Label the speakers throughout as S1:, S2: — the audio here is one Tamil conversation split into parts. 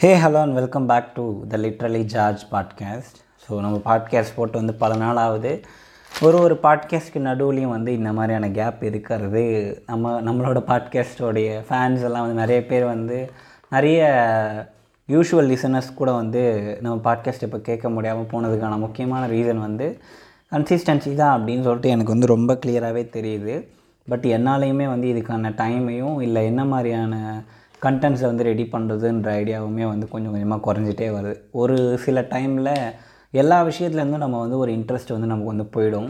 S1: Hey hello and welcome back to the literally George podcast so நம்ம பாட்காஸ்ட் போட்டு வந்து பல நாள் ஆகுது ஒரு ஒரு பாட்காஸ்ட்க்கு நடுவுலையும் வந்து இந்த மாதிரியான கேப் இருக்கிறது. நம்ம நம்மளோட பாட்காஸ்டோடைய ஃபேன்ஸ் எல்லாம் வந்து நிறைய பேர் வந்து நிறைய யூஷுவல் லிசனர்ஸ் கூட வந்து நம்ம பாட்காஸ்ட் இப்போ கேட்க முடியாமல் போனதுக்கான முக்கியமான ரீசன் வந்து கன்சிஸ்டன்சி தான் அப்படின்னு சொல்லிட்டு எனக்கு வந்து ரொம்ப கிளியராகவே தெரியுது. பட் என்னாலையுமே வந்து இதுக்கான டைமையும் இல்லை என்ன மாதிரியான கண்டென்ட்ஸை வந்து ரெடி பண்ணுறதுன்ற ஐடியாவுமே வந்து கொஞ்சம் கொஞ்சமாக குறைஞ்சிட்டே வருது. ஒரு சில டைமில் எல்லா விஷயத்துலேருந்தும் நம்ம வந்து ஒரு இன்ட்ரெஸ்ட் வந்து நமக்கு வந்து போயிடும்.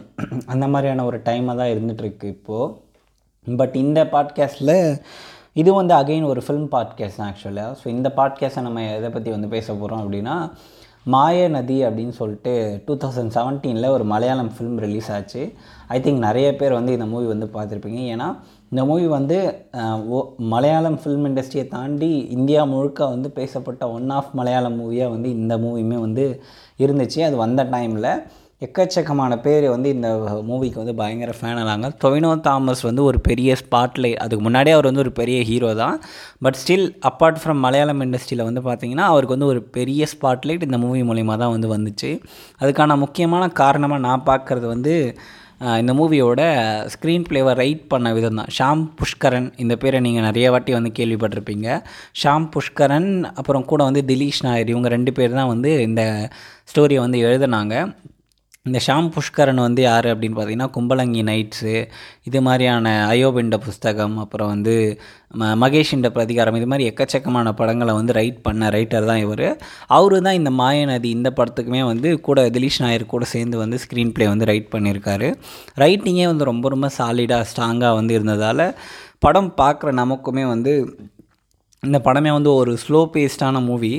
S1: அந்த மாதிரியான ஒரு டைமாக தான் இருந்துகிட்ருக்கு இப்போது பட் இந்த பாட்காஸ்ட்டில் இது வந்து அகைன் ஒரு ஃபிலிம் பாட்காஸ்ட் தான் ஆக்சுவலாக ஸோ இந்த பாட்காஸ்ட்டை நம்ம எதை பற்றி வந்து பேச போகிறோம் அப்படின்னா மாய நதி அப்படின்னு சொல்லிட்டு டூ தௌசண்ட் செவன்டீனில் ஒரு மலையாளம் ஃபிலிம் ரிலீஸ் ஆச்சு. ஐ திங்க் நிறைய பேர் வந்து இந்த மூவி வந்து பார்த்துருப்பீங்க. ஏன்னா இந்த மூவி வந்து ஓ மலையாளம் ஃபிலிம் இண்டஸ்ட்ரியை தாண்டி இந்தியா முழுக்க வந்து பேசப்பட்ட ஒன் ஆஃப் மலையாளம் மூவியாக வந்து இந்த மூவியுமே வந்து இருந்துச்சு. அது வந்த டைமில் எக்கச்சக்கமான பேர் வந்து இந்த மூவிக்கு வந்து பயங்கர ஃபேன் ஆனாங்க. டொவினோ தாமஸ் வந்து ஒரு பெரிய ஸ்பாட்லைட் அதுக்கு முன்னாடியே அவர் வந்து ஒரு பெரிய ஹீரோ தான். But still apart from Malayalam இண்டஸ்ட்ரியில் வந்து பார்த்திங்கன்னா அவருக்கு வந்து ஒரு பெரிய ஸ்பாட்லைட் இந்த மூவி மூலிமா தான் வந்து வந்துச்சு. அதுக்கான முக்கியமான காரணமாக நான் பார்க்குறது வந்து இந்த மூவியோட ஸ்க்ரீன் பிளேவை ரைட் பண்ண விதம் தான் ஷாம் புஷ்கரன் இந்த பேரை நீங்கள் நிறைய வாட்டி வந்து கேள்விப்பட்டிருப்பீங்க. ஷாம் புஷ்கரன் அப்புறம் கூட வந்து திலீஷ் நாயர் இவங்க ரெண்டு பேர் தான் வந்து இந்த ஸ்டோரியை வந்து எழுதுனாங்க. இந்த ஷாம் புஷ்கரன் வந்து யார் அப்படின்னு பார்த்தீங்கன்னா கும்பலங்கி நைட்ஸு இது மாதிரியான அயோபிண்ட புஸ்தகம் அப்புறம் வந்து ம மகேஷிண்ட பிரதிகாரம் இது மாதிரி எக்கச்சக்கமான படங்களை வந்து ரைட் பண்ண ரைட்டர் தான் இவர். அவரு தான் இந்த மாயநதி இந்த படத்துக்குமே வந்து கூட திலீஷ் நாயர் கூட சேர்ந்து வந்து ஸ்க்ரீன் ப்ளே வந்து ரைட் பண்ணியிருக்காரு. ரைட்டிங்கே வந்து ரொம்ப ரொம்ப சாலிடாக ஸ்ட்ராங்காக வந்து இருந்ததால் படம் பார்க்குற நமக்குமே வந்து இந்த படமே வந்து ஒரு ஸ்லோ பேஸ்டான மூவி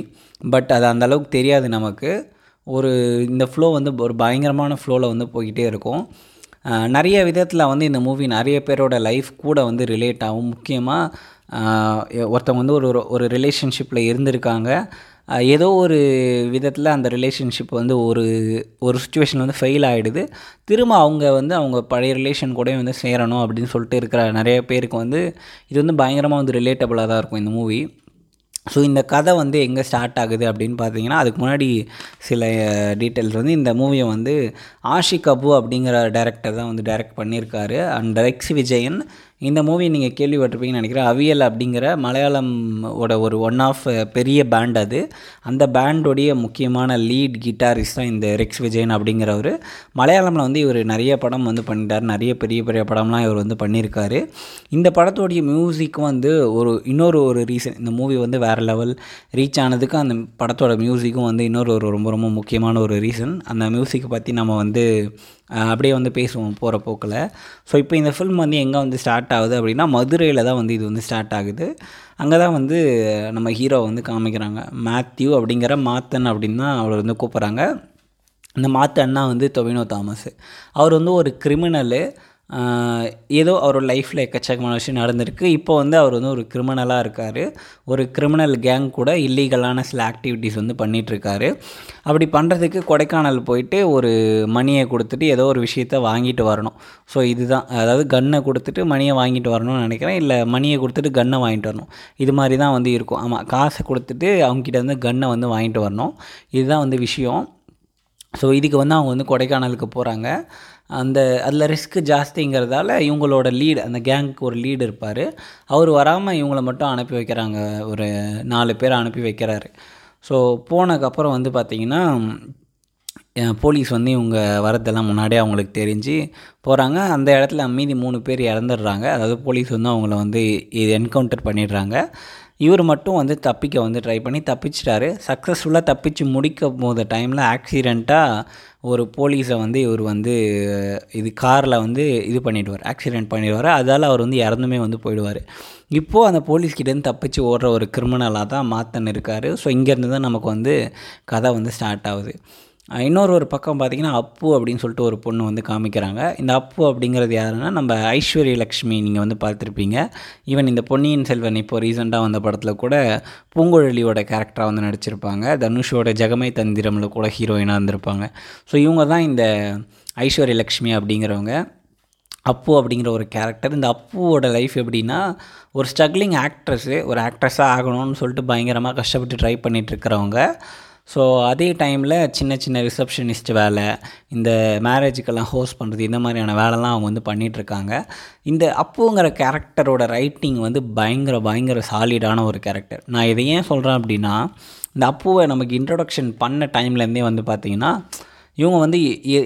S1: பட் அது அந்த அளவுக்கு தெரியாது நமக்கு. ஒரு இந்த ஃப்ளோ வந்து ஒரு பயங்கரமான ஃப்ளோவில் வந்து போய்கிட்டே இருக்கும். நிறைய விதத்தில் வந்து இந்த மூவி நிறைய பேரோட லைஃப் கூட வந்து ரிலேட் ஆகும். முக்கியமாக ஒருத்தவங்க வந்து ஒரு ஒரு- ஒரு ரிலேஷன்ஷிப்பில் இருந்திருக்காங்க ஏதோ ஒரு விதத்தில் அந்த ரிலேஷன்ஷிப் வந்து ஒரு ஒரு சுச்சுவேஷன் வந்து ஃபெயில் ஆகிடுது திரும்ப அவங்க வந்து அவங்க பழைய ரிலேஷன் கூட வந்து சேரணும் அப்படின்னு சொல்லிட்டு இருக்கிற நிறைய பேருக்கு வந்து இது வந்து பயங்கரமாக வந்து ரிலேட்டபுளாக தான் இருக்கும் இந்த மூவி ஸோ இந்த கதை வந்து எங்கே ஸ்டார்ட் ஆகுது அப்படின்னு பார்த்தீங்கன்னா அதுக்கு முன்னாடி சில டீட்டெயில்ஸ் வந்து இந்த மூவியை வந்து ஆஷிக் கபு அப்படிங்கிற டேரக்டர் தான் வந்து டைரக்ட் பண்ணியிருக்காரு. அண்ட் ரெக்ஸ் விஜயன் இந்த மூவி நீங்கள் கேள்விப்பட்டிருப்பீங்கன்னு நினைக்கிறேன். அவியல் அப்படிங்கிற மலையாளம் ஓட ஒரு ஒன் ஆஃப் பெரிய பேண்ட் அது. அந்த பேண்டோடைய முக்கியமான லீட் கிட்டாரிஸ்ட் தான் இந்த ரெக்ஸ் விஜயன் அப்படிங்கிறவர். மலையாளமில் வந்து இவர் நிறைய படம் வந்து பண்ணிட்டார். நிறைய பெரிய பெரிய படம்லாம் இவர் வந்து பண்ணியிருக்காரு. இந்த படத்தோடைய மியூசிக் வந்து ஒரு இன்னொரு ஒரு ரீசன் இந்த மூவி வந்து வேறு லெவல் ரீச் ஆனதுக்கு அந்த படத்தோட மியூசிக்கும் வந்து இன்னொரு ஒரு ரொம்ப ரொம்ப முக்கியமான ஒரு ரீசன் அந்த மியூசிக்கை பற்றி நம்ம வந்து அப்படியே வந்து பேசுவோம் போகிற போக்கில். ஸோ இப்போ இந்த ஃபில்ம் வந்து எங்கே வந்து ஸ்டார்ட் ஆகுது அப்படின்னா மதுரையில் தான் வந்து இது வந்து ஸ்டார்ட் ஆகுது. அங்கே தான் வந்து நம்ம ஹீரோ வந்து காமிக்கிறாங்க. மேத்யூ அப்படிங்கிற மாத்தன் அப்படின்னு தான் அவரை வந்து கூப்பிட்றாங்க. இந்த மாத்து அண்ணா வந்து டொவினோ தாமஸ் அவர் வந்து ஒரு கிரிமினலு ஏதோ அவரோட லைஃப்பில் எக்கச்சக்கமான விஷயம் நடந்திருக்கு. இப்போ வந்து அவர் வந்து ஒரு கிரிமினலாக இருக்கார். ஒரு கிரிமினல் கேங் கூட இல்லீகலான சில ஆக்டிவிட்டீஸ் வந்து பண்ணிகிட்ருக்காரு அப்படி பண்ணுறதுக்கு கொடைக்கானல் போயிட்டு ஒரு மணியை கொடுத்துட்டு ஏதோ ஒரு விஷயத்த வாங்கிட்டு வரணும். ஸோ இதுதான். அதாவது கன்னை கொடுத்துட்டு மணியை வாங்கிட்டு வரணும்னு நினைக்கிறேன். இல்லை மணியை கொடுத்துட்டு கன்னை வாங்கிட்டு வரணும். இது மாதிரி தான் வந்து இருக்கும். ஆமாம் காசை கொடுத்துட்டு அவங்ககிட்ட வந்து கன்னை வந்து வாங்கிட்டு வரணும். இதுதான் வந்து விஷயம். ஸோ இதுக்கு வந்து அவங்க வந்து கொடைக்கானலுக்கு போகிறாங்க அந்த அதில் ரிஸ்க்கு ஜாஸ்திங்கிறதால இவங்களோட லீடு அந்த கேங்க்கு ஒரு லீடு இருப்பார். அவர் வராமல் இவங்கள மட்டும் அனுப்பி வைக்கிறாங்க. ஒரு நாலு பேர் அனுப்பி வைக்கிறாரு. ஸோ போனதுக்கப்புறம் வந்து பார்த்திங்கன்னா போலீஸ் வந்து இவங்க வரதெல்லாம் முன்னாடியே அவங்களுக்கு தெரிஞ்சு போகிறாங்க அந்த இடத்துல மீதி மூணு பேர் இறந்துடுறாங்க. அதாவது போலீஸ் வந்து அவங்கள வந்து இது என்கவுண்டர் பண்ணிடுறாங்க. இவர் மட்டும் வந்து தப்பிக்க வந்து ட்ரை பண்ணி தப்பிச்சிட்டாரு. சக்ஸஸ்ஃபுல்லாக தப்பிச்சு முடிக்க போத டைமில் ஆக்சிடெண்ட்டாக ஒரு போலீஸை வந்து இவர் வந்து இது காரில் வந்து இது பண்ணிடுவார். ஆக்சிடெண்ட் பண்ணிடுவார். அதால் அவர் வந்து இறந்துமே வந்து போயிடுவார். இப்போது அந்த போலீஸ்கிட்டேருந்து தப்பிச்சு ஓடுற ஒரு கிரிமினலாக தான் மாத்தன் இருக்கார். ஸோ இங்கேருந்து தான் நமக்கு வந்து கதை வந்து ஸ்டார்ட் ஆகுது. இன்னொரு ஒரு பக்கம் பார்த்தீங்கன்னா அப்பு அப்படின்னு சொல்லிட்டு ஒரு பொண்ணு வந்து காமிக்கிறாங்க. இந்த அப்பு அப்படிங்கிறது யாருன்னா நம்ம ஐஸ்வர்ய லக்ஷ்மி நீங்கள் வந்து பார்த்துருப்பீங்க. ஈவன் இந்த பொன்னியின் செல்வன் இப்போ ரீசெண்டாக வந்த படத்தில் கூட பூங்குழலியோட கேரக்டராக வந்து நடிச்சிருப்பாங்க. தனுஷோட ஜெகமை தந்திரமில் கூட ஹீரோயினாக இருந்திருப்பாங்க. ஸோ இவங்க தான் இந்த ஐஸ்வர்ய லக்ஷ்மி அப்படிங்கிறவங்க. அப்பு அப்படிங்கிற ஒரு கேரக்டர் இந்த அப்புவோட லைஃப் எப்படின்னா ஒரு ஸ்ட்ரகிளிங் ஆக்ட்ரஸ்ஸு ஒரு ஆக்ட்ரஸாக ஆகணும்னு சொல்லிட்டு பயங்கரமாக கஷ்டப்பட்டு ட்ரை பண்ணிகிட்ருக்கிறவங்க ஸோ அதே டைமில் சின்ன சின்ன ரிசப்ஷனிஸ்ட் வேலை இந்த மேரேஜுக்கெல்லாம் ஹோஸ்ட் பண்ணுறது இந்த மாதிரியான வேலைலாம் அவங்க வந்து பண்ணிகிட்ருக்காங்க இந்த அப்புங்கிற கேரக்டரோட ரைட்டிங் வந்து பயங்கர பயங்கர சாலிடான ஒரு கேரக்டர் நான் இதை ஏன் சொல்கிறேன் அப்படின்னா இந்த அப்புவை நமக்கு இன்ட்ரொடக்ஷன் பண்ண டைம்லேருந்தே வந்து பார்த்திங்கன்னா இவங்க வந்து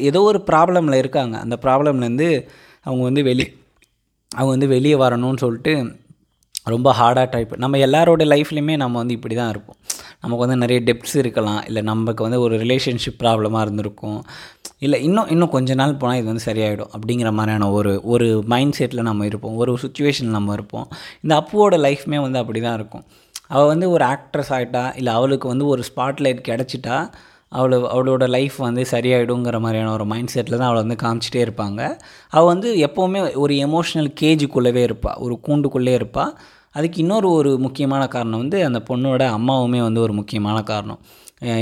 S1: ஏதோ ஒரு ப்ராப்ளமில் இருக்காங்க. அந்த ப்ராப்ளம்லேருந்து அவங்க வந்து வெளி அவங்க வந்து வெளியே வரணும்னு சொல்லிட்டு ரொம்ப ஹார்டாக டைப் நம்ம எல்லாரோட லைஃப்லையுமே நம்ம வந்து இப்படி தான் இருப்போம். நமக்கு வந்து நிறைய டெப்ட்ஸ் இருக்கலாம். இல்லை நமக்கு வந்து ஒரு ரிலேஷன்ஷிப் ப்ராப்ளமாக இருந்திருக்கும். இல்லை இன்னும் இன்னும் கொஞ்ச நாள் போனால் இது வந்து சரியாயிடும் அப்படிங்கிற மாதிரியான ஒரு ஒரு மைண்ட் செட்டில் நம்ம இருப்போம். ஒரு சுச்சுவேஷனில் நம்ம இருப்போம். இந்த அப்புவோட லைஃப்மே வந்து அப்படி தான் இருக்கும். அவள் வந்து ஒரு ஆக்ட்ரஸ் ஆகிட்டா இல்லை அவளுக்கு வந்து ஒரு ஸ்பாட்லைட் கிடச்சிட்டா அவளை அவளோட லைஃப் வந்து சரியாயிடுங்கிற மாதிரியான ஒரு மைண்ட் செட்டில் தான் அவளை வந்து காமிச்சிட்டே இருப்பாங்க. அவள் வந்து எப்போவுமே ஒரு எமோஷ்னல் கேஜுக்குள்ளவே இருப்பாள் ஒரு கூண்டுக்குள்ளே இருப்பாள் அதுக்கு இன்னொரு ஒரு முக்கியமான காரணம் வந்து அந்த பொண்ணோட அம்மாவுமே வந்து ஒரு முக்கியமான காரணம்.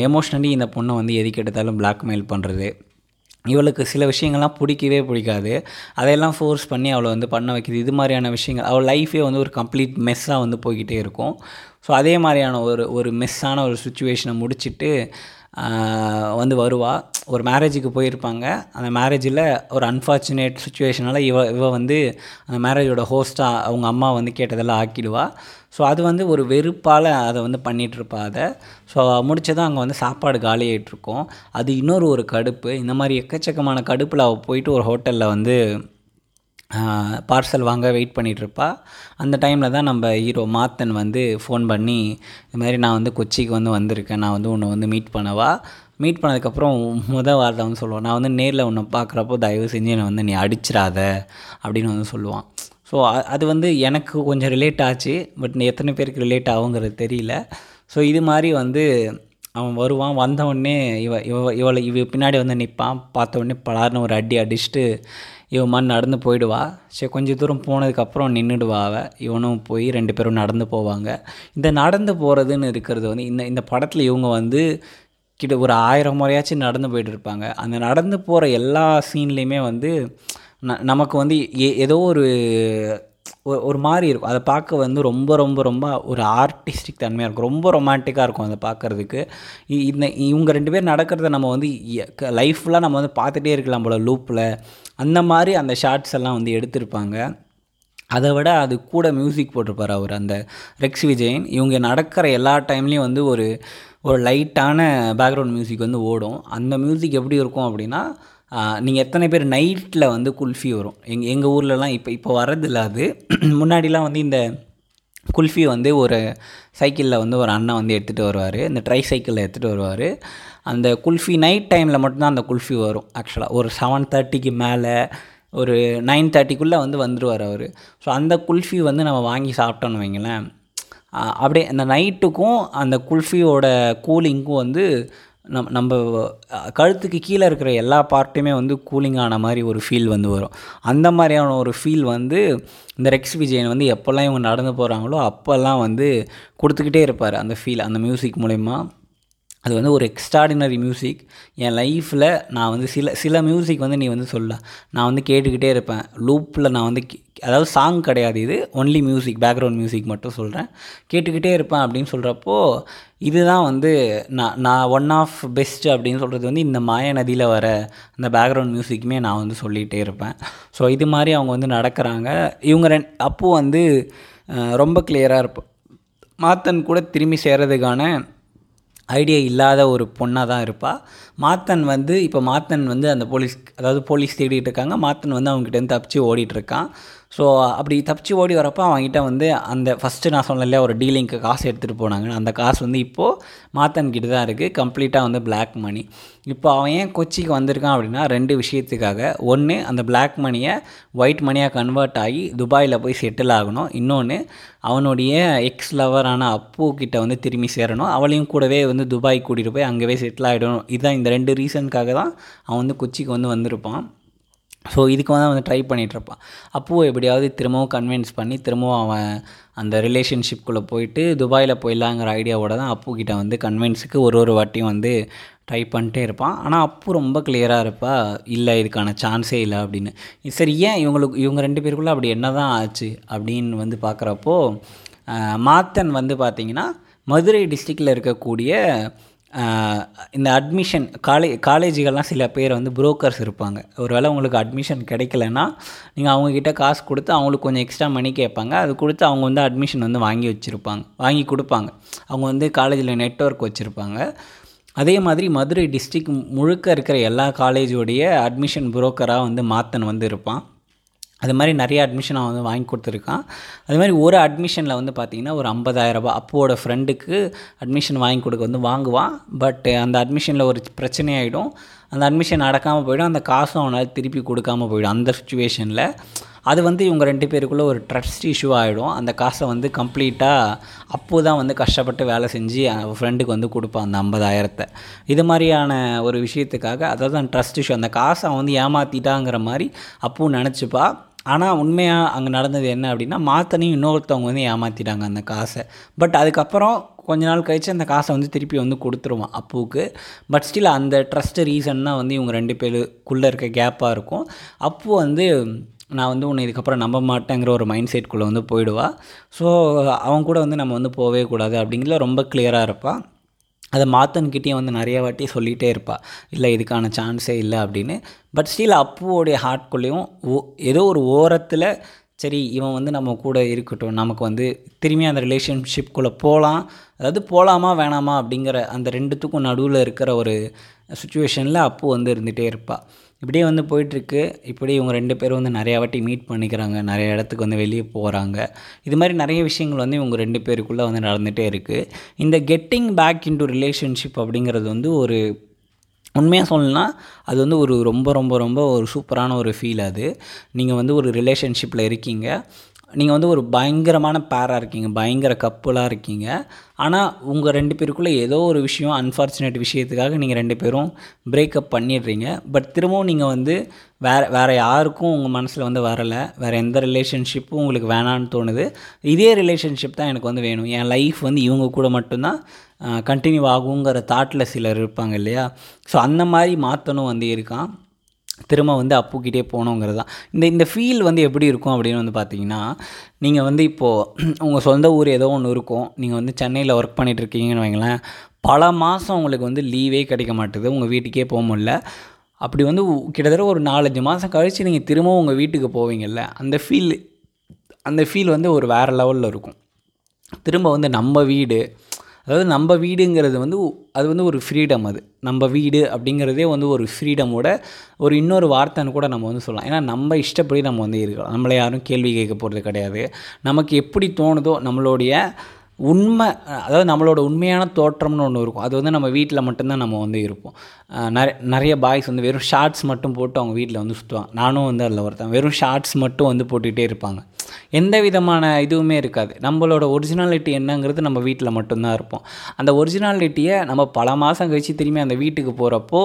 S1: எமோஷ்னலி இந்த பொண்ணை வந்து எதுக்கு எடுத்தாலும் பிளாக்மெயில் பண்ணுறது இவளுக்கு சில விஷயங்கள்லாம் பிடிக்கவே பிடிக்காது. அதையெல்லாம் ஃபோர்ஸ் பண்ணி அவளை வந்து பண்ண வைக்கிது. இது மாதிரியான விஷயங்கள் அவள் லைஃபே வந்து ஒரு கம்ப்ளீட் மெஸ்ஸாக வந்து போய்கிட்டே இருக்கும். ஸோ அதே மாதிரியான ஒரு ஒரு மெஸ்ஸான ஒரு சுச்சுவேஷனை முடிச்சுட்டு வந்து வருவாள் ஒரு மேரேஜுக்கு போயிருப்பாங்க. அந்த மேரேஜில் ஒரு அன்ஃபார்ச்சுனேட் சுச்சுவேஷனால் இவ இவ வந்து அந்த மேரேஜோட ஹோஸ்ட்டாக அவங்க அம்மா வந்து கேட்டதெல்லாம் ஆக்கிடுவா. ஸோ அது வந்து ஒரு வெறுப்பால் அதை வந்து பண்ணிகிட்ருப்பா அதை. ஸோ முடிச்சதும் அங்கே வந்து சாப்பாடு காலியாகிட்ருக்கோம் அது இன்னொரு ஒரு கடுப்பு. இந்த மாதிரி எக்கச்சக்கமான கடுப்பில் அவள் போயிட்டு ஒரு ஹோட்டலில் வந்து பார்சல் வாங்க வெயிட் பண்ணிகிட்ருப்பா. அந்த டைமில் தான் நம்ம ஹீரோ மாத்தன் வந்து ஃபோன் பண்ணி இது மாதிரி நான் வந்து கொச்சிக்கு வந்து வந்திருக்கேன் நான் வந்து உன்னை வந்து மீட் பண்ணவா? மீட் பண்ணதுக்கப்புறம் முத வார்த்தை வந்து சொல்லுவான் நான் வந்து நேரில் உன்னை பார்க்குறப்போ தயவு செஞ்சு என்னை வந்து நீ அடிச்சிடாத அப்படின்னு வந்து சொல்லுவான். ஸோ அது வந்து எனக்கு கொஞ்சம் ரிலேட் ஆச்சு பட் எத்தனை பேருக்கு ரிலேட் ஆகுங்கிறது தெரியல. ஸோ இது மாதிரி வந்து அவன் வருவான் வந்தவுடனே இவ இவ இவளை இவ பின்னாடி வந்து நிற்பான் பார்த்த உடனே பலார்னு ஒரு அடி அடிச்சுட்டு இவன் நடந்து போயிடுவா. சரி கொஞ்சம் தூரம் போனதுக்கப்புறம் நின்றுடுவா அவள் இவனும் போய் ரெண்டு பேரும் நடந்து போவாங்க. இந்த நடந்து போகிறதுன்னு இருக்கிறது வந்து இந்த இந்த படத்தில் இவங்க வந்து கிட்ட ஒரு ஆயிரம் முறையாச்சும் நடந்து போயிட்டு இருப்பாங்க. அந்த நடந்து போகிற எல்லா சீன்லேயுமே வந்து ந நமக்கு வந்து ஏ- ஏதோ ஒரு ஒரு- ஒரு மாதிரி இருக்கும். அதை பார்க்க வந்து ரொம்ப ரொம்ப ரொம்ப ஒரு ஆர்டிஸ்டிக் தன்மையாக இருக்கும். ரொம்ப ரொமான்டிக்காக இருக்கும் அதை பார்க்குறதுக்கு. இந்த இவங்க ரெண்டு பேர் நடக்கிறத நம்ம வந்து லைஃப்லாம் நம்ம வந்து பார்த்துட்டே இருக்கலாம் போல லூப்பில் அந்த மாதிரி அந்த ஷார்ட்ஸ் எல்லாம் வந்து எடுத்திருப்பாங்க. அதை விட அது கூட மியூசிக் போட்டிருப்பார் அவர் அந்த ரெக்ஸ் விஜயன் இவங்க நடக்கிற எல்லா டைம்லேயும் வந்து ஒரு ஒரு லைட்டான பேக்ரவுண்ட் மியூசிக் வந்து ஓடும். அந்த மியூசிக் எப்படி இருக்கும் அப்படின்னா நீங்கள் எத்தனை பேர் நைட்டில் வந்து குல்ஃபி வரும். எங் எங்கள் ஊர்லலாம் இப்போ இப்போ வர்றதில்ல அது. முன்னாடிலாம் வந்து இந்த குல்ஃபி வந்து ஒரு சைக்கிளில் வந்து ஒரு அண்ணன் வந்து எடுத்துகிட்டு வருவார். இந்த ட்ரை சைக்கிளில் எடுத்துகிட்டு வருவார். அந்த குல்ஃபி நைட் டைமில் மட்டும்தான் அந்த குல்ஃபி வரும் ஆக்சுவலாக ஒரு செவன் தேர்ட்டிக்கு மேலே ஒரு நைன் தேர்ட்டிக்குள்ளே வந்து வந்துடுவார் அவர். ஸோ அந்த குல்ஃபி வந்து நம்ம வாங்கி சாப்பிட்டோன்னு வைங்களேன். அப்படியே அந்த நைட்டுக்கும் அந்த குல்ஃபியோட கூலிங்க்கும் வந்து நம் நம்ம கழுத்துக்கு கீழே இருக்கிற எல்லா பார்ட்டுமே வந்து கூலிங் ஆன மாதிரி ஒரு ஃபீல் வந்து வரும். அந்த மாதிரியான ஒரு ஃபீல் வந்து இந்த ரெக்ஸ் விஜயன் வந்து எப்போல்லாம் இவங்க நடந்து போகிறாங்களோ அப்போல்லாம் வந்து கொடுத்துக்கிட்டே இருப்பார் அந்த ஃபீல் அந்த மியூசிக் மூலயமா. அது வந்து ஒரு எக்ஸ்ட்ராடினரி மியூசிக் என் லைஃப்பில் நான் வந்து சில சில மியூசிக் வந்து நீ வந்து சொல்ல. நான் வந்து கேட்டுக்கிட்டே இருப்பேன். லூப்பில் நான் வந்து அதாவது சாங் கிடையாது இது. ஒன்லி மியூசிக் பேக்ரவுண்ட் மியூசிக் மட்டும் சொல்கிறேன் கேட்டுக்கிட்டே இருப்பேன் அப்படின்னு சொல்கிறப்போ இதுதான் வந்து நான் நான் ஒன் ஆஃப் பெஸ்ட் அப்படின்னு சொல்கிறது வந்து இந்த மாய நதியில் வர அந்த பேக்ரவுண்ட் மியூசிக்குமே நான் வந்து சொல்லிகிட்டே இருப்பேன். ஸோ இது மாதிரி அவங்க வந்து நடக்கிறாங்க. இவங்க ரெண் அப்போது வந்து ரொம்ப கிளியராக இருப்போம் மாத்தன் கூட திரும்பி சேர்றதுக்கான ஐடியா இல்லாத ஒரு பொண்ணாக தான் இருப்பாள் மாத்தன் வந்து இப்போ மாத்தன் வந்து அந்த போலீஸ் அதாவது போலீஸ் தேடிட்டு இருக்காங்க. மாத்தன் வந்து அவங்ககிட்ட தப்பிச்சு ஓடிட்டுருக்கான் ஸோ அப்படி தப்பிச்சு ஓடி வரப்போ அவங்ககிட்ட வந்து அந்த ஃபஸ்ட்டு நான் சொன்னல இல்லையா ஒரு டீலிங்க்கு காசு எடுத்துகிட்டு போனாங்க. அந்த காசு வந்து இப்போது மாத்தன்கிட்ட தான் இருக்குது கம்ப்ளீட்டாக வந்து பிளாக் மணி இப்போ அவன் ஏன் கொச்சிக்கு வந்திருக்கான் அப்படின்னா ரெண்டு விஷயத்துக்காக. ஒன்று அந்த பிளாக் மணியை ஒயிட் மணியாக கன்வெர்ட் ஆகி துபாயில் போய் செட்டில் ஆகணும். இன்னொன்று அவனுடைய எக்ஸ் லவரான அப்பு கிட்ட வந்து திரும்பி சேரணும். அவளையும் கூடவே வந்து துபாய் கூட்டிகிட்டு போய் அங்கேவே செட்டில் ஆகிடணும் இதுதான் இந்த ரெண்டு ரீசனுக்காக தான் அவன் வந்து கொச்சிக்கு வந்து வந்திருப்பான். ஸோ இதுக்கு வந்து அவன் ட்ரை பண்ணிகிட்ருப்பான் அப்போது எப்படியாவது திரும்பவும் கன்வின்ஸ் பண்ணி திரும்பவும் அவன் அந்த ரிலேஷன்ஷிப்குள்ளே போயிட்டு துபாயில் போயிடலாங்கிற ஐடியாவோட தான் அப்பு கிட்ட வந்து கன்வின்ஸுக்கு ஒரு ஒரு வாட்டியும் வந்து ட்ரை பண்ணிட்டே இருப்பான். ஆனால் அப்போ ரொம்ப கிளியராக இருப்பா இல்லை இதுக்கான சான்ஸே இல்லை அப்படின்னு. சரி ஏன் இவங்களுக்கு இவங்க ரெண்டு பேருக்குள்ளே அப்படி என்ன தான் ஆச்சு அப்படின்னு வந்து பார்க்குறப்போ மாத்தன் வந்து பார்த்திங்கன்னா மதுரை டிஸ்ட்ரிக்டில் இருக்கக்கூடிய இந்த அட்மிஷன் காலே காலேஜுகள்லாம் சில பேர் வந்து புரோக்கர்ஸ் இருப்பாங்க. ஒரு வேளை உங்களுக்கு அட்மிஷன் கிடைக்கலன்னா நீங்கள் அவங்கக்கிட்ட காசு கொடுத்து அவங்களுக்கு கொஞ்சம் எக்ஸ்ட்ரா மணி கேட்பாங்க. அது கொடுத்து அவங்க வந்து அட்மிஷன் வந்து வாங்கி வச்சுருப்பாங்க. வாங்கி கொடுப்பாங்க. அவங்க வந்து காலேஜில் நெட்ஒர்க் வச்சுருப்பாங்க. அதே மாதிரி மதுரை டிஸ்ட்ரிக் முழுக்க இருக்கிற எல்லா காலேஜோடைய அட்மிஷன் புரோக்கராக வந்து மாத்தன் வந்து இருப்பான். அது மாதிரி நிறைய அட்மிஷன் அவன் வந்து வாங்கி கொடுத்துருக்கான். அது மாதிரி ஒரு அட்மிஷனில் வந்து பார்த்திங்கன்னா ஒரு 50000 ரூபாய் அப்போட ஃப்ரெண்டுக்கு அட்மிஷன் வாங்கி கொடுக்க வந்து வாங்குவான். பட் அந்த அட்மிஷனில் ஒரு பிரச்சனையாயிடும் அந்த அட்மிஷன் நடக்காமல் போயிடும். அந்த காசும் அவனால் திருப்பி கொடுக்காம போயிடும் அந்த சுச்சுவேஷனில் அது வந்து இவங்க ரெண்டு பேருக்குள்ளே ஒரு ட்ரஸ்ட் இஷ்யூ ஆகிடும் அந்த காசை வந்து கம்ப்ளீட்டாக அப்போ தான் வந்து கஷ்டப்பட்டு வேலை செஞ்சு அவன் ஃப்ரெண்டுக்கு வந்து கொடுப்பான் அந்த ஐம்பதாயிரத்தை. இது மாதிரியான ஒரு விஷயத்துக்காக அதாவது அந்த ட்ரஸ்ட் இஷ்யூ அந்த காசை அவன் வந்து ஏமாற்றிட்டாங்கிற மாதிரி அப்பவும் நினச்சிப்பா. ஆனால் உண்மையாக அங்கே நடந்தது என்ன அப்படின்னா மாத்தனையும் இன்னொருத்தவங்க வந்து ஏமாற்றிட்டாங்க அந்த காசை. பட் அதுக்கப்புறம் கொஞ்ச நாள் கழித்து அந்த காசை வந்து திருப்பி வந்து கொடுத்துருவான் அப்புவுக்கு பட் ஸ்டில் அந்த ட்ரஸ்ட்டு ரீசன் தான் வந்து இவங்க ரெண்டு பேருக்குள்ளே இருக்க கேப்பாக இருக்கும். அப்போ வந்து நான் வந்து உன்னை இதுக்கப்புறம் நம்ப மாட்டேங்கிற ஒரு மைண்ட் செட்குள்ளே வந்து போயிடுவா. ஸோ அவன் கூட வந்து நம்ம வந்து போகவே கூடாது அப்படிங்கிறதுல ரொம்ப கிளியராக இருப்பாள் அதை மாத்தன்கிட்டேயும் வந்து நிறைய வாட்டி சொல்லிகிட்டே இருப்பாள் இல்லை இதுக்கான சான்ஸே இல்லை அப்படின்னு. பட் ஸ்டில் அப்புவோடைய ஹார்ட்குள்ளேயும் ஓ ஏதோ ஒரு ஓரத்தில் சரி இவன் வந்து நம்ம கூட இருக்கட்டும் நமக்கு வந்து திரும்பி அந்த ரிலேஷன்ஷிப்குள்ளே போகலாம் அதாவது போகலாமா வேணாமா அப்படிங்கிற அந்த ரெண்டுத்துக்கும் நடுவில் இருக்கிற ஒரு சுச்சுவேஷனில் அப்பு வந்து இருந்துகிட்டே இருப்பாள் இப்படியே வந்து போயிட்டுருக்கு. இப்படி இவங்க ரெண்டு பேரும் வந்து நிறையா வாட்டி மீட் பண்ணிக்கிறாங்க. நிறைய இடத்துக்கு வந்து வெளியே போகிறாங்க இது மாதிரி நிறைய விஷயங்கள் வந்து இவங்க ரெண்டு பேருக்குள்ளே வந்து நடந்துகிட்டே இருக்குது இந்த கெட்டிங் பேக் இன்டு ரிலேஷன்ஷிப் அப்படிங்கிறது வந்து ஒரு உண்மையாக சொல்லணும்னா அது வந்து ஒரு ரொம்ப ரொம்ப ரொம்ப ஒரு சூப்பரான ஒரு ஃபீல் அது. நீங்கள் வந்து ஒரு ரிலேஷன்ஷிப்பில் இருக்கீங்க. நீங்கள் வந்து ஒரு பயங்கரமான பேராக இருக்கீங்க பயங்கர கப்புலாக இருக்கீங்க. ஆனால் உங்கள் ரெண்டு பேருக்குள்ளே ஏதோ ஒரு விஷயம் அன்ஃபார்ச்சுனேட் விஷயத்துக்காக நீங்கள் ரெண்டு பேரும் பிரேக்கப் பண்ணிடுறீங்க. பட் திரும்பவும் நீங்கள் வந்து வேறு வேறு யாருக்கும் உங்கள் மனசில் வந்து வரலை. வேறு எந்த ரிலேஷன்ஷிப்பும் உங்களுக்கு வேணான்னு தோணுது. இதே ரிலேஷன்ஷிப் தான் எனக்கு வந்து வேணும். என் லைஃப் வந்து இவங்க கூட மட்டும்தான் கண்டினியூ ஆகுங்கிற தாட்டில் சிலர் இருப்பாங்க இல்லையா? ஸோ அந்த மாதிரி மாற்றணும் வந்து இருக்கான். திரும்ப வந்து அப்புக்கிட்டே போகணுங்கிறது தான். இந்த இந்த ஃபீல் வந்து எப்படி இருக்கும் அப்படின்னு வந்து பார்த்தீங்கன்னா நீங்கள் வந்து இப்போது உங்கள் சொந்த ஊர் ஏதோ ஒன்று இருக்கும். நீங்கள் வந்து சென்னையில் ஒர்க் பண்ணிகிட்டு இருக்கீங்கன்னு வைங்களேன். பல மாதம் உங்களுக்கு வந்து லீவே கிடைக்க மாட்டுது. உங்கள் வீட்டுக்கே போக முடியல. அப்படி வந்து கிட்டத்தட்ட ஒரு நாலஞ்சு மாதம் கழித்து நீங்கள் திரும்பவும் உங்கள் வீட்டுக்கு போவீங்கல்ல அந்த ஃபீல் அந்த ஃபீல் வந்து ஒரு வேறு லெவலில் இருக்கும். திரும்ப வந்து நம்ம வீடு அதாவது நம்ம வீடுங்கிறது வந்து அது வந்து ஒரு ஃப்ரீடம் அது. நம்ம வீடு அப்படிங்கிறதே வந்து ஒரு ஃப்ரீடமோட ஒரு இன்னொரு வார்த்தைன்னு கூட நம்ம வந்து சொல்லலாம். ஏன்னா நம்ம இஷ்டப்படி நம்ம வந்து இருக்கலாம். நம்மளை யாரும் கேள்வி கேட்க போகிறது கிடையாது. நமக்கு எப்படி தோணுதோ நம்மளுடைய உண்மை அதாவது நம்மளோட உண்மையான தோற்றம்னு ஒன்று இருக்கும். அது வந்து நம்ம வீட்டில் மட்டும்தான் நம்ம வந்து இருப்போம். நிறைய நிறைய பாய்ஸ் வந்து வெறும் ஷார்ட்ஸ் மட்டும் போட்டு அவங்க வீட்டில் வந்து சுற்றுவாங்க நானும் வந்து அதில் ஒருத்தன் வெறும் ஷார்ட்ஸ் மட்டும் வந்து போட்டுக்கிட்டே இருப்பாங்க. எந்த விதமான இதுவுமே இருக்காது. நம்மளோட ஒரிஜினாலிட்டி என்னங்கிறது நம்ம வீட்டில் மட்டும்தான் இருப்போம். அந்த ஒரிஜினாலிட்டியை நம்ம பல மாதம் கழித்து திரும்பி அந்த வீட்டுக்கு போகிறப்போ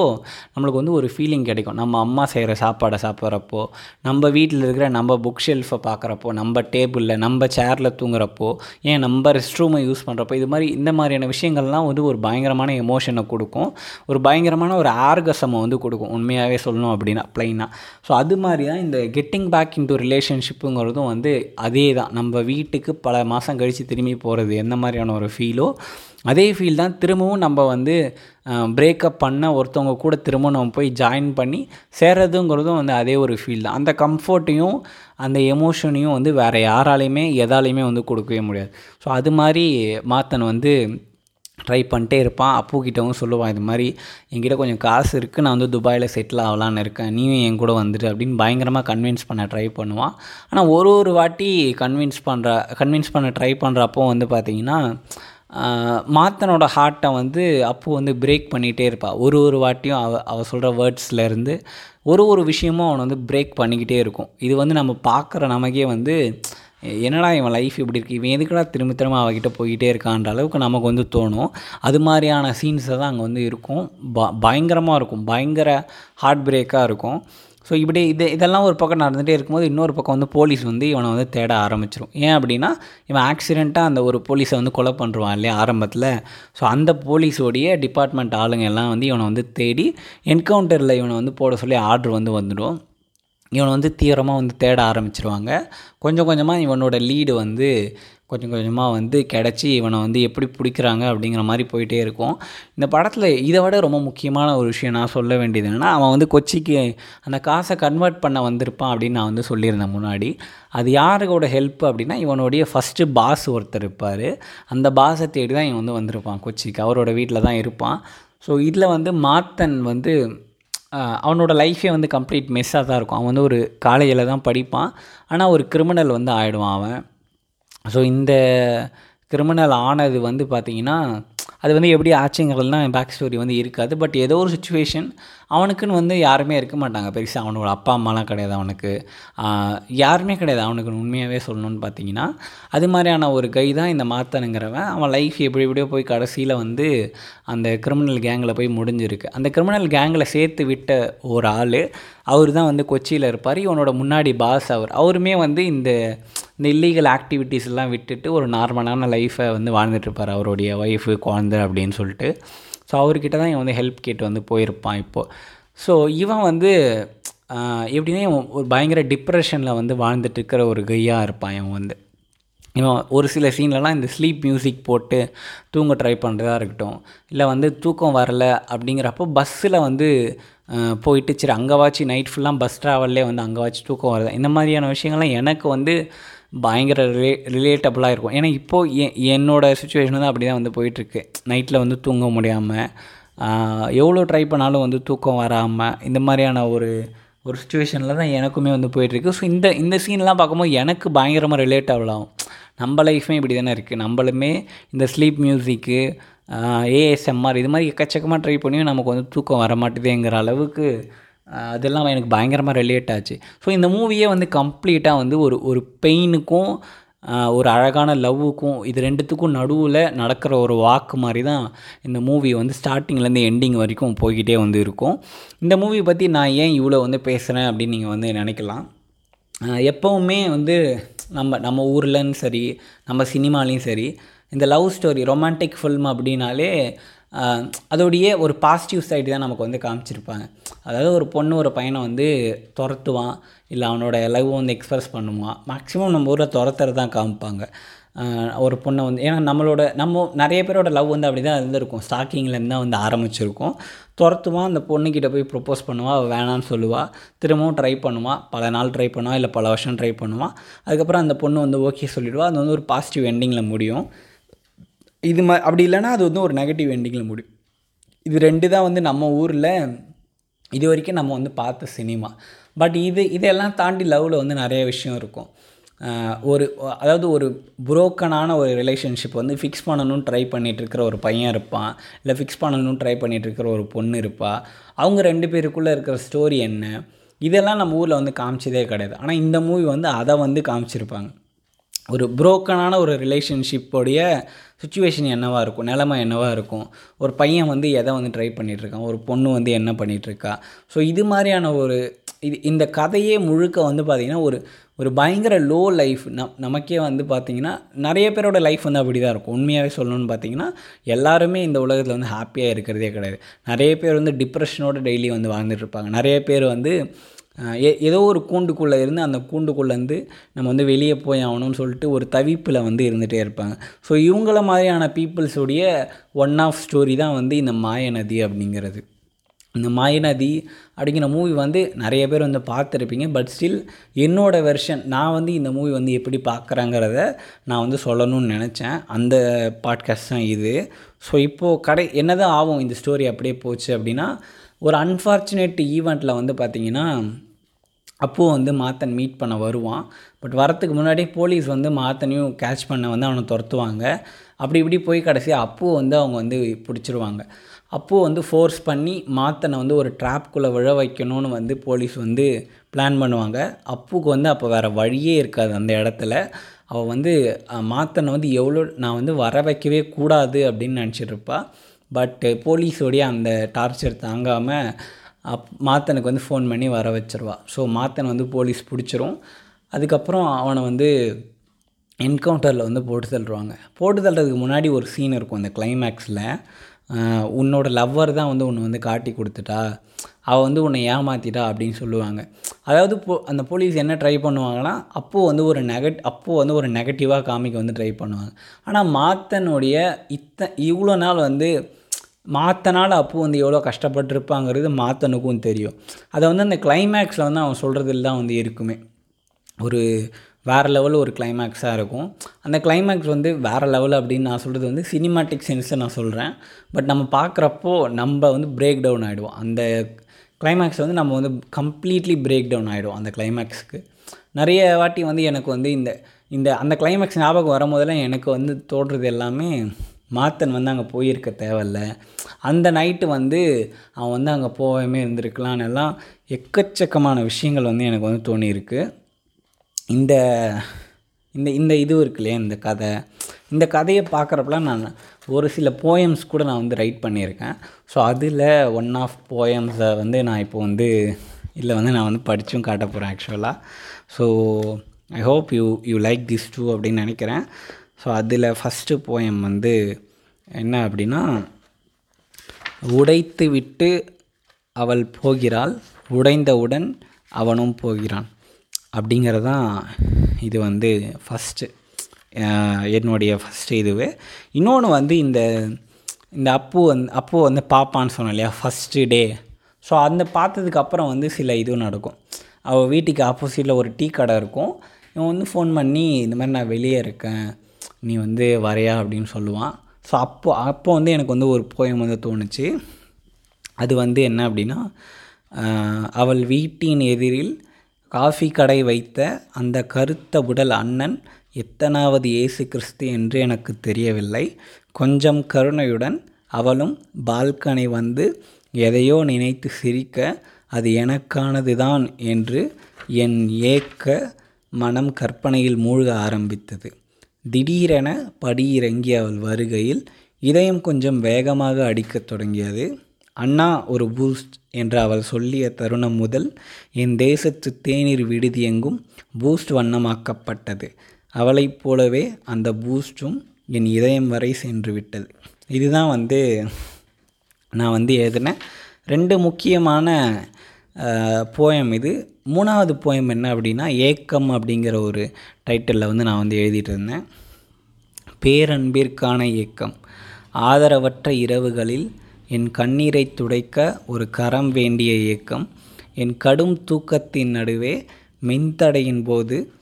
S1: நம்மளுக்கு வந்து ஒரு ஃபீலிங் கிடைக்கும். நம்ம அம்மா செய்கிற சாப்பாடை சாப்பிட்றப்போ நம்ம வீட்டில் இருக்கிற நம்ம புக் ஷெல்ஃபை பார்க்குறப்போ நம்ம டேபிளில் நம்ம சேரில் தூங்குறப்போ ஏன் நம்ம ரெஸ்ட் ரூமை யூஸ் பண்ணுறப்போ இது மாதிரி இந்த மாதிரியான விஷயங்கள்லாம் வந்து ஒரு பயங்கரமான எமோஷனை கொடுக்கும். ஒரு பயங்கரமான ஒரு ஆர்கசமை வந்து கொடுக்கும். உண்மையாகவே சொல்லணும் அப்படின்னா ப்ளைனாக ஸோ அது மாதிரி தான் இந்த கெட்டிங் பேக் இன்டு ரிலேஷன்ஷிப்புங்கிறதும் வந்து அதே தான் நம்ம வீட்டுக்கு பல மாதம் கழித்து திரும்பி போகிறது எந்த மாதிரியான ஒரு ஃபீலோ அதே ஃபீல் தான் திரும்பவும் நம்ம வந்து பிரேக்கப் பண்ண ஒருத்தவங்க கூட திரும்பவும் நம்ம போய் ஜாயின் பண்ணி சேர்றதுங்கிறதும் வந்து அதே ஒரு ஃபீல் தான். அந்த கம்ஃபர்ட்டையும் அந்த எமோஷனையும் வந்து வேறு யாராலையுமே எதாலையுமே வந்து கொடுக்கவே முடியாது. ஸோ அது மாதிரி மாத்தன் வந்து ட்ரை பண்ணிட்டே இருப்பான். அப்பு கிட்டவும் சொல்லுவான் இது மாதிரி என்கிட்ட கொஞ்சம் காசு இருக்குது நான் வந்து துபாயில் செட்டில் ஆகலான்னு இருக்கேன். நீயும் என் கூட வந்துட்டு அப்படின்னு பயங்கரமாக கன்வின்ஸ் பண்ண ட்ரை பண்ணுவான். ஆனால் ஒரு ஒரு வாட்டி கன்வின்ஸ் பண்ணுற கன்வின்ஸ் பண்ண ட்ரை பண்ணுறப்போ வந்து பார்த்திங்கன்னா மாத்தனோட ஹார்ட்டை வந்து அப்பு வந்து பிரேக் பண்ணிகிட்டே இருப்பாள் ஒரு ஒரு வாட்டியும் அவ அவள் சொல்கிற வேர்ட்ஸ்லேருந்து ஒரு ஒரு விஷயமும் அவனை வந்து பிரேக் பண்ணிக்கிட்டே இருக்கும். இது வந்து நம்ம பார்க்குற நமக்கே வந்து என்னடா இவன் லைஃப் இப்படி இருக்குது இவன் எதுக்குடா திரும்ப திரும்ப அவகிட்ட போய்கிட்டே இருக்கான்ற அளவுக்கு நமக்கு வந்து தோணும். அது மாதிரியான சீன்ஸை தான் அங்கே வந்து இருக்கும். ப பயங்கரமாக இருக்கும். பயங்கர ஹார்ட் பிரேக்காக இருக்கும். ஸோ இப்படி இது இதெல்லாம் ஒரு பக்கம் நடந்துகிட்டே இருக்கும்போது இன்னொரு பக்கம் வந்து போலீஸ் வந்து இவனை வந்து தேட ஆரம்பிச்சிரும். ஏன் அப்படின்னா இவன் ஆக்சிடெண்ட்டாக அந்த ஒரு போலீஸை வந்து கொலை பண்ணுறான் இல்லையா ஆரம்பத்தில். ஸோ அந்த போலீஸோடைய டிபார்ட்மெண்ட் ஆளுங்க எல்லாம் வந்து இவனை வந்து தேடி என்கவுண்டரில் இவனை வந்து போட சொல்லி ஆர்டர் வந்து வந்துடும். இவனை வந்து தீவிரமாக வந்து தேட ஆரம்பிச்சிருவாங்க. கொஞ்சம் கொஞ்சமாக இவனோட லீடு வந்து கொஞ்சம் கொஞ்சமாக வந்து கிடச்சி இவனை வந்து எப்படி பிடிக்கிறாங்க அப்படிங்கிற மாதிரி போயிட்டே இருக்கும். இந்த படத்தில் இதை விட ரொம்ப முக்கியமான ஒரு விஷயம் நான் சொல்ல வேண்டியது என்னென்னா அவன் வந்து கொச்சிக்கு அந்த காசை கன்வெர்ட் பண்ண வந்திருப்பான் அப்படின்னு நான் வந்து சொல்லியிருந்தேன் முன்னாடி. அது யாருக்கோட ஹெல்ப் அப்படின்னா இவனுடைய ஃபஸ்ட்டு பாஸ் ஒருத்தர் இருப்பார். அந்த பாஸை தேடி தான் இவன் வந்து வந்திருப்பான் கொச்சிக்கு. அவரோட வீட்டில் தான் இருப்பான். ஸோ இதில் வந்து மாத்தன் வந்து அவனோட லைஃபே வந்து கம்ப்ளீட் மெஸ்ஸாக தான் இருக்கும். அவன் வந்து ஒரு காலேஜில் தான் படிப்பான். ஆனால் ஒரு கிரிமினல் வந்து ஆகிடுவான் அவன். ஸோ இந்த கிரிமினல் ஆனது வந்து பார்த்திங்கன்னா அது வந்து எப்படி ஆச்சுங்கிறதுலாம் பேக் ஸ்டோரி வந்து இருக்காது. பட் ஏதோ ஒரு சுச்சுவேஷன் அவனுக்குன்னு வந்து யாருமே இருக்க மாட்டாங்க. பெருசாக அவனோட அப்பா அம்மாலாம் கிடையாது அவனுக்கு. யாருமே கிடையாது அவனுக்கு உண்மையாகவே சொல்லணும்னு பார்த்தீங்கன்னா அது மாதிரியான ஒரு கை தான் இந்த மாத்தனுங்கிறவன் அவன் லைஃப் எப்படி எப்படியோ போய் கடைசியில் வந்து அந்த கிரிமினல் கேங்கில் போய் முடிஞ்சிருக்கு. அந்த கிரிமினல் கேங்கில் சேர்த்து விட்ட ஒரு ஆள் அவர் தான் வந்து கொச்சியில் இருப்பார். இவனோட முன்னாடி பாஸ் அவர். அவருமே வந்து இந்த இந்த இல்லீகல் ஆக்டிவிட்டீஸ் எல்லாம் விட்டுட்டு ஒரு நார்மலான லைஃப்பை வந்து வாழ்ந்துட்டுருப்பார் அவருடைய ஒய்ஃபு குழந்தை அப்படின்னு சொல்லிட்டு. ஸோ அவர்கிட்ட தான் இவன் வந்து ஹெல்ப் கேட்டு வந்து போயிருப்பான் இப்போது ஸோ இவன் வந்து எப்படின்னா இவன் ஒரு பயங்கர டிப்ரெஷனில் வந்து வாழ்ந்துட்டு இருக்கிற ஒரு கையாக இருப்பான் இவன் வந்து. இவன் ஒரு சில சீன்லலாம் இந்த ஸ்லீப் மியூசிக் போட்டு தூங்க ட்ரை பண்ணுறதா இருக்கட்டும். இல்லை வந்து தூக்கம் வரல அப்படிங்கிறப்போ பஸ்ஸில் வந்து போயிட்டு சரி அங்கே வாச்சு நைட் ஃபுல்லாக பஸ் ட்ராவல்லே வந்து அங்கே வாச்சு தூக்கம் வருது இந்த மாதிரியான விஷயங்கள்லாம் எனக்கு வந்து பயங்கர ரிலே ரிலேட்டபுளாக இருக்கும். ஏன்னா இப்போது எ என்னோடய சுச்சுவேஷன் தான் அப்படி தான் வந்து போயிட்டுருக்கு. நைட்டில் வந்து தூங்க முடியாமல் எவ்வளோ ட்ரை பண்ணாலும் வந்து தூக்கம் வராமல் இந்த மாதிரியான ஒரு ஒரு சுச்சுவேஷனில் தான் எனக்குமே வந்து போயிட்டுருக்கு. ஸோ இந்த இந்த சீன்லாம் பார்க்கும்போது எனக்கு பயங்கரமாக ரிலேட்டபிள் ஆகும். நம்ம லைஃப்மே இப்படி தானே இருக்குது நம்மளுமே இந்த ஸ்லீப் மியூசிக்கு ஏஎஸ்எம்ஆர் இது மாதிரி எக்கச்சக்கமாக ட்ரை பண்ணியும் நமக்கு வந்து தூக்கம் வர மாட்டேதேங்கிற அளவுக்கு அதெல்லாம் எனக்கு பயங்கரமாக ரிலேட் ஆச்சு. ஸோ இந்த மூவியே வந்து கம்ப்ளீட்டாக வந்து ஒரு ஒரு பெயினுக்கும் ஒரு அழகான லவ்வுக்கும் இது ரெண்டுத்துக்கும் நடுவில் நடக்கிற ஒரு வாக்கு மாதிரி தான் இந்த மூவி வந்து ஸ்டார்டிங்லேருந்து எண்டிங் வரைக்கும் போய்கிட்டே வந்து இருக்கும். இந்த மூவி பற்றி நான் ஏன் இவ்வளோ வந்து பேசுகிறேன் அப்படின்னு நீங்கள் வந்து நினைக்கலாம். எப்போவுமே வந்து நம்ம நம்ம ஊர்லன்னு சரி நம்ம சினிமாலேயும் சரி இந்த லவ் ஸ்டோரி ரொமான்டிக் ஃபில்ம் அப்படின்னாலே அதோடைய ஒரு பாசிட்டிவ் சைடு தான் நமக்கு வந்து காமிச்சிருப்பாங்க. அதாவது ஒரு பொண்ணு ஒரு பையனை வந்து துரத்துவான் இல்லை அவனோட லவ் வந்து எக்ஸ்ப்ரெஸ் பண்ணுவான். மேக்ஸிமம் நம்ம ஊரில் துரத்துறது தான் காமிப்பாங்க. ஒரு பொண்ணை வந்து ஏன்னா நம்மளோட நம்ம நிறைய பேரோட லவ் வந்து அப்படி தான் இருந்திருக்கும் ஸ்டார்டிங்லேருந்து தான் வந்து ஆரம்பிச்சிருக்கும். துரத்துவான் அந்த பொண்ணுக்கிட்ட போய் ப்ரொப்போஸ் பண்ணுவாள் அவள் வேணான்னு சொல்லுவாள் திரும்பவும் ட்ரை பண்ணுவாள் பல நாள் ட்ரை பண்ணுவாள் இல்லை பல வருஷம் ட்ரை பண்ணுவாள் அதுக்கப்புறம் அந்த பொண்ணு வந்து ஓகே சொல்லிவிடுவா அது வந்து ஒரு பாசிட்டிவ் எண்டிங்கில் முடியும். இது ம அப்படி இல்லைன்னா அது வந்து ஒரு நெகட்டிவ் எண்டிங்கில் முடியும் இது ரெண்டு தான் வந்து நம்ம ஊரில் இது வரைக்கும் நம்ம வந்து பார்த்த சினிமா பட் இது இதெல்லாம் தாண்டி லவ்வில் வந்து நிறைய விஷயம் இருக்கும். ஒரு அதாவது ஒரு புரோக்கனான ஒரு ரிலேஷன்ஷிப் வந்து ஃபிக்ஸ் பண்ணணும்னு ட்ரை பண்ணிகிட்ருக்கிற ஒரு பையன் இருப்பான் இல்லை ஃபிக்ஸ் பண்ணணும்னு ட்ரை பண்ணிகிட்ருக்கிற ஒரு பொண்ணு இருப்பாள் அவங்க ரெண்டு பேருக்குள்ளே இருக்கிற ஸ்டோரி என்ன இதெல்லாம் நம்ம ஊரில் வந்து காமிச்சதே கிடையாது. ஆனால் இந்த மூவி வந்து அதை வந்து காமிச்சிருப்பாங்க. ஒரு புரோக்கனான ஒரு ரிலேஷன்ஷிப்போடைய சுச்சுவேஷன் என்னவாக இருக்கும்? நிலமை என்னவாக இருக்கும்? ஒரு பையன் வந்து எதை வந்து ட்ரை பண்ணிகிட்ருக்கான் ஒரு பொண்ணு வந்து என்ன பண்ணிகிட்ருக்கா ஸோ இது மாதிரியான ஒரு இது இந்த கதையே முழுக்க வந்து பார்த்திங்கன்னா ஒரு ஒரு பயங்கர லோ லைஃப் நம் நமக்கே வந்து பார்த்திங்கன்னா நிறைய பேரோட லைஃப் வந்து அப்படி தான் இருக்கும். உண்மையாகவே சொல்லணும்னு பார்த்தீங்கன்னா எல்லாருமே இந்த உலகத்தில் வந்து ஹாப்பியாக இருக்கிறதே கிடையாது. நிறைய பேர் வந்து டிப்ரெஷனோட டெய்லி வந்து வாழ்ந்துட்டுருப்பாங்க நிறைய பேர் வந்து ஏதோ ஒரு கூண்டுக்குள்ளே இருந்து அந்த கூண்டுக்குள்ளேருந்து நம்ம வந்து வெளியே போய் ஆகணும்னு சொல்லிட்டு ஒரு தவிப்பில் வந்து இருந்துகிட்டே இருப்பாங்க. ஸோ இவங்கள மாதிரியான பீப்புள்ஸுடைய ஒன் ஆஃப் ஸ்டோரி தான் வந்து இந்த மாயநதி அப்படிங்கிறது. இந்த மாயநதி அப்படிங்கிற மூவி வந்து நிறைய பேர் வந்து பார்த்துருப்பீங்க. பட் ஸ்டில் என்னோடய வெர்ஷன் நான் வந்து இந்த மூவி வந்து எப்படி பார்க்குறேங்கிறத நான் வந்து சொல்லணும்னு நினச்சேன். அந்த பாட்காஸ்ட் தான் இது. ஸோ இப்போது கடை என்ன தான் ஆகும் இந்த ஸ்டோரி அப்படியே போச்சு அப்படின்னா ஒரு அன்ஃபார்ச்சுனேட் ஈவெண்ட்டில் வந்து பார்த்திங்கன்னா அப்போ வந்து மாத்தன் மீட் பண்ண வருவான். பட் வரத்துக்கு முன்னாடி போலீஸ் வந்து மாத்தனையும் கேட்ச் பண்ண வந்து அவனை துரத்துவாங்க. அப்படி இப்படி போய் கடைசி அப்போ வந்து அவங்க வந்து பிடிச்சிருவாங்க. அப்போது வந்து ஃபோர்ஸ் பண்ணி மாத்தனை வந்து ஒரு ட்ராப்குள்ளே விழ வைக்கணும்னு வந்து போலீஸ் வந்து பிளான் பண்ணுவாங்க. அப்புக்கு வந்து அப்போ வேறு வழியே இருக்காது அந்த இடத்துல. அவள் வந்து மாத்தனை வந்து எவ்வளோ நான் வந்து வர வைக்கவே கூடாது அப்படின்னு நினச்சிட்ருப்பா பட்டு போலீஸோடைய அந்த டார்ச்சர் தாங்காமல் அப் மாத்தனுக்கு வந்து ஃபோன் பண்ணி வர வச்சிருவா. ஸோ மாத்தன் வந்து போலீஸ் பிடிச்சிரும். அதுக்கப்புறம் அவனை வந்து என்கவுண்டரில் வந்து போட்டு தள்ளுவாங்க. போட்டு தள்ளுறதுக்கு முன்னாடி ஒரு சீன் இருக்கும் அந்த கிளைமேக்ஸில் உன்னோட லவ்வர் தான் வந்து உன்னை வந்து காட்டி கொடுத்துட்டா. அவள் வந்து உன்னை ஏமாற்றிட்டா அப்படின்னு சொல்லுவாங்க. அதாவது போ அந்த போலீஸ் என்ன ட்ரை பண்ணுவாங்கன்னா அப்போது வந்து ஒரு நெகட் அப்போது வந்து ஒரு நெகட்டிவாக காமிக்க வந்து ட்ரை பண்ணுவாங்க. ஆனால் மாத்தனுடைய இத்த இவ்வளோ நாள் வந்து மாத்தனால் அப்போ வந்து எவ்வளோ கஷ்டப்பட்டிருப்பாங்கிறது மாத்தனுக்கும் தெரியும். அதை வந்து அந்த கிளைமேக்ஸில் வந்து அவன் சொல்கிறதுல தான் வந்து இருக்குமே. ஒரு வேறு லெவலில் ஒரு கிளைமேக்ஸாக இருக்கும். அந்த கிளைமேக்ஸ் வந்து வேறு லெவல் அப்படின்னு நான் சொல்கிறது வந்து சினிமாட்டிக் சென்ஸை நான் சொல்கிறேன் பட் நம்ம பார்க்குறப்போ நம்ம வந்து பிரேக் டவுன் ஆகிடுவோம் அந்த கிளைமேக்ஸ் வந்து நம்ம வந்து கம்ப்ளீட்லி பிரேக் டவுன் ஆகிடும் அந்த கிளைமேக்ஸுக்கு நிறைய வாட்டி வந்து எனக்கு வந்து இந்த இந்த அந்த கிளைமேக்ஸ் ஞாபகம் வரும்போதெல்லாம் எனக்கு வந்து தோன்றது எல்லாமே மாத்தன் வந்து அங்கே போயிருக்க தேவையில்ல. அந்த நைட்டு வந்து அவன் வந்து அங்கே போகாமே இருந்திருக்கலான்னு எல்லாம் எக்கச்சக்கமான விஷயங்கள் வந்து எனக்கு வந்து தோணியிருக்கு. இந்த இந்த இந்த இது இருக்கு இல்லையா இந்த கதை? இந்த கதையை பார்க்குறப்பலாம் நான் ஒரு சில போயம்ஸ் கூட நான் வந்து ரைட் பண்ணியிருக்கேன். ஸோ அதில் ஒன் ஆஃப் போயம்ஸை வந்து நான் இப்போ வந்து இதில் வந்து நான் வந்து படித்தும் காட்ட போகிறேன் ஆக்சுவலாக so I hope you you like this too அப்படின்னு நினைக்கிறேன். ஸோ அதில் ஃபஸ்ட்டு போயம் வந்து என்ன அப்படின்னா உடைத்து விட்டு அவள் போகிறாள் உடைந்தவுடன் அவனும் போகிறான். அப்படிங்கிறதான் இது வந்து ஃபஸ்ட்டு என்னுடைய ஃபஸ்ட்டு இதுவே. இன்னொன்று வந்து இந்த இந்த அப்பு வந்து அப்பு வந்து பாப்பான்னு சொன்னேன் இல்லையா ஃபஸ்ட்டு டே ஸோ அந்த பார்த்ததுக்கு அப்புறம் வந்து சில இதுவும் நடக்கும். அவள் வீட்டுக்கு ஆப்போசிட்டில் ஒரு டீ கடை இருக்கும். இவன் வந்து ஃபோன் பண்ணி இந்த மாதிரி நான் வெளியே இருக்கேன். நீ வந்து வரையா அப்படின்னு சொல்லுவான். ஸோ அப்போ அப்போ வந்து எனக்கு வந்து ஒரு போயம் வந்து தோணுச்சு. அது வந்து என்ன அப்படின்னா அவள் வீட்டின் எதிரில் காஃபி கடை வைத்த அந்த கருத்த உடல் அண்ணன் எத்தனாவது இயேசு கிறிஸ்து என்று எனக்கு தெரியவில்லை. கொஞ்சம் கருணையுடன் அவளும் பால்கனி வந்து எதையோ நினைத்து சிரிக்க அது எனக்கானது தான் என்று என் ஏக்க மனம் கற்பனையில் மூழ்க ஆரம்பித்தது. திடீரென படியிறங்கி அவள் வருகையில் இதயம் கொஞ்சம் வேகமாக அடிக்கத் தொடங்கியது. அண்ணா ஒரு பூஸ்ட் என்று அவள் சொல்லிய தருணம் முதல் என் தேசத்து தேநீர் விடுதி எங்கும் பூஸ்ட் வண்ணமாக்கப்பட்டது. அவளைப் போலவே அந்த பூஸ்டும் என் இதயம் வரை சென்று விட்டது. இதுதான் வந்து நான் வந்து எழுதினேன் ரெண்டு முக்கியமான போயம் இது. மூணாவது போயம் என்ன அப்படின்னா ஏக்கம் அப்படிங்கிற ஒரு டைட்டிலில் வந்து நான் வந்து எழுதிட்டு இருந்தேன். பேரன்பிற்கான ஏக்கம். ஆதரவற்ற இரவுகளில் என் கண்ணீரை துடைக்க ஒரு கரம் வேண்டிய ஏக்கம். என் கடும் தூக்கத்தின் நடுவே மின்தடையின் போது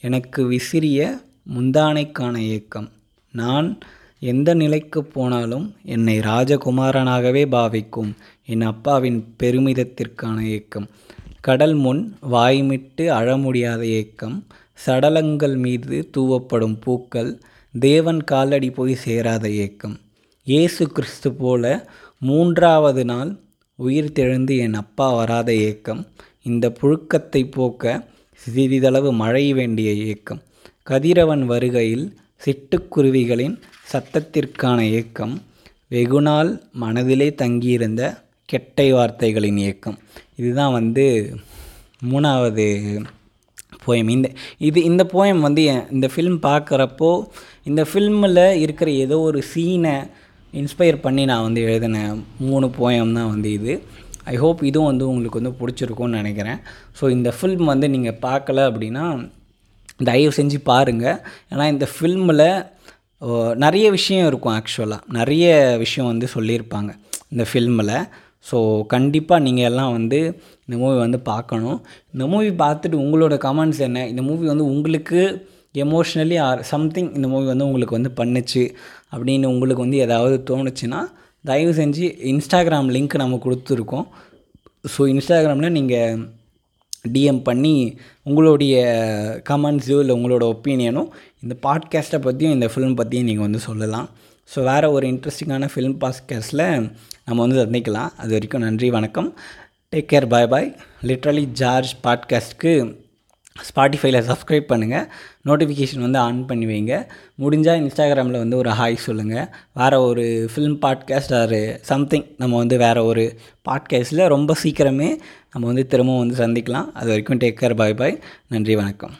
S1: எனக்கு விசிறிய முந்தானைக்கான ஏக்கம். நான் எந்த நிலைக்கு போனாலும் என்னை ராஜகுமாரனாகவே பாவிக்கும். என் அப்பாவின் பெருமிதத்திற்கான ஏக்கம். கடல் முன் வாய்மிட்டு அழ முடியாத ஏக்கம். சடலங்கள் மீது தூவப்படும் பூக்கள். தேவன் காலடி போய் சேராத ஏக்கம். இயேசு கிறிஸ்து போல மூன்றாவது நாள் உயிர் தெழுந்து என் அப்பா வராத ஏக்கம். இந்த புழுக்கத்தை போக்க சிறிதளவு மழை வேண்டிய ஏக்கம். கதிரவன் வருகையில் சிட்டுக்குருவிகளின் சத்தத்திற்கான ஏக்கம். வெகுநாள் மனதிலே தங்கியிருந்த கெட்டை வார்த்தைகளின் இயக்கம். இதுதான் வந்து மூணாவது போயம் இந்த இது இந்த போயம் வந்து இந்த ஃபிலிம் பார்க்குறப்போ இந்த ஃபில்மில் இருக்கிற ஏதோ ஒரு சீனை இன்ஸ்பயர் பண்ணி நான் வந்து எழுதின மூணு போயம் தான் வந்து இது. ஐ ஹோப் இதுவும் வந்து உங்களுக்கு வந்து பிடிச்சிருக்கும்னு நினைக்கிறேன். ஸோ இந்த ஃபில்ம் வந்து நீங்கள் பார்க்கல அப்படின்னா தயவு செஞ்சு பாருங்கள் ஏன்னா இந்த ஃபில்மில் நிறைய விஷயம் இருக்கும் ஆக்சுவலாக நிறைய விஷயம் வந்து சொல்லியிருப்பாங்க இந்த ஃபில்மில் ஸோ கண்டிப்பாக நீங்கள் எல்லாம் வந்து இந்த மூவி வந்து பார்க்கணும். இந்த மூவி பார்த்துட்டு உங்களோட கமெண்ட்ஸ் என்ன? இந்த மூவி வந்து உங்களுக்கு எமோஷ்னலி ஆர் சம்திங் இந்த மூவி வந்து உங்களுக்கு வந்து பண்ணுச்சு அப்படின்னு உங்களுக்கு வந்து ஏதாவது தோணுச்சுன்னா தயவு செஞ்சு இன்ஸ்டாகிராம் லிங்க் நம்ம கொடுத்துருக்கோம். ஸோ இன்ஸ்டாகிராமில் நீங்கள் டிஎம் பண்ணி உங்களுடைய கமெண்ட்ஸோ இல்லை உங்களோட ஒப்பீனியனும் இந்த பாட்காஸ்ட்டை பற்றியும் இந்த ஃபிலிம் பற்றியும் நீங்கள் வந்து சொல்லலாம். ஸோ வேறு ஒரு இன்ட்ரெஸ்டிங்கான ஃபிலிம் பாட்காஸ்ட்டில் நம்ம வந்து சந்திக்கலாம். அது வரைக்கும் நன்றி வணக்கம். Take care bye bye literally George பாட்காஸ்ட்க்கு ஸ்பாட்டிஃபைல சப்ஸ்கிரைப் பண்ணுங்கள் நோட்டிஃபிகேஷன் வந்து ஆன் பண்ணி வைங்க. முடிஞ்சால் இன்ஸ்டாகிராமில் வந்து ஒரு ஹாய் சொல்லுங்கள் வேறு ஒரு ஃபிலிம் பாட்காஸ்ட் ஆர் சம்திங் நம்ம வந்து வேறு ஒரு பாட்காஸ்ட்டில் ரொம்ப சீக்கிரமே நம்ம வந்து திரும்பவும் வந்து சந்திக்கலாம். அது வரைக்கும் டேக் கேர் பாய் பாய் நன்றி வணக்கம்.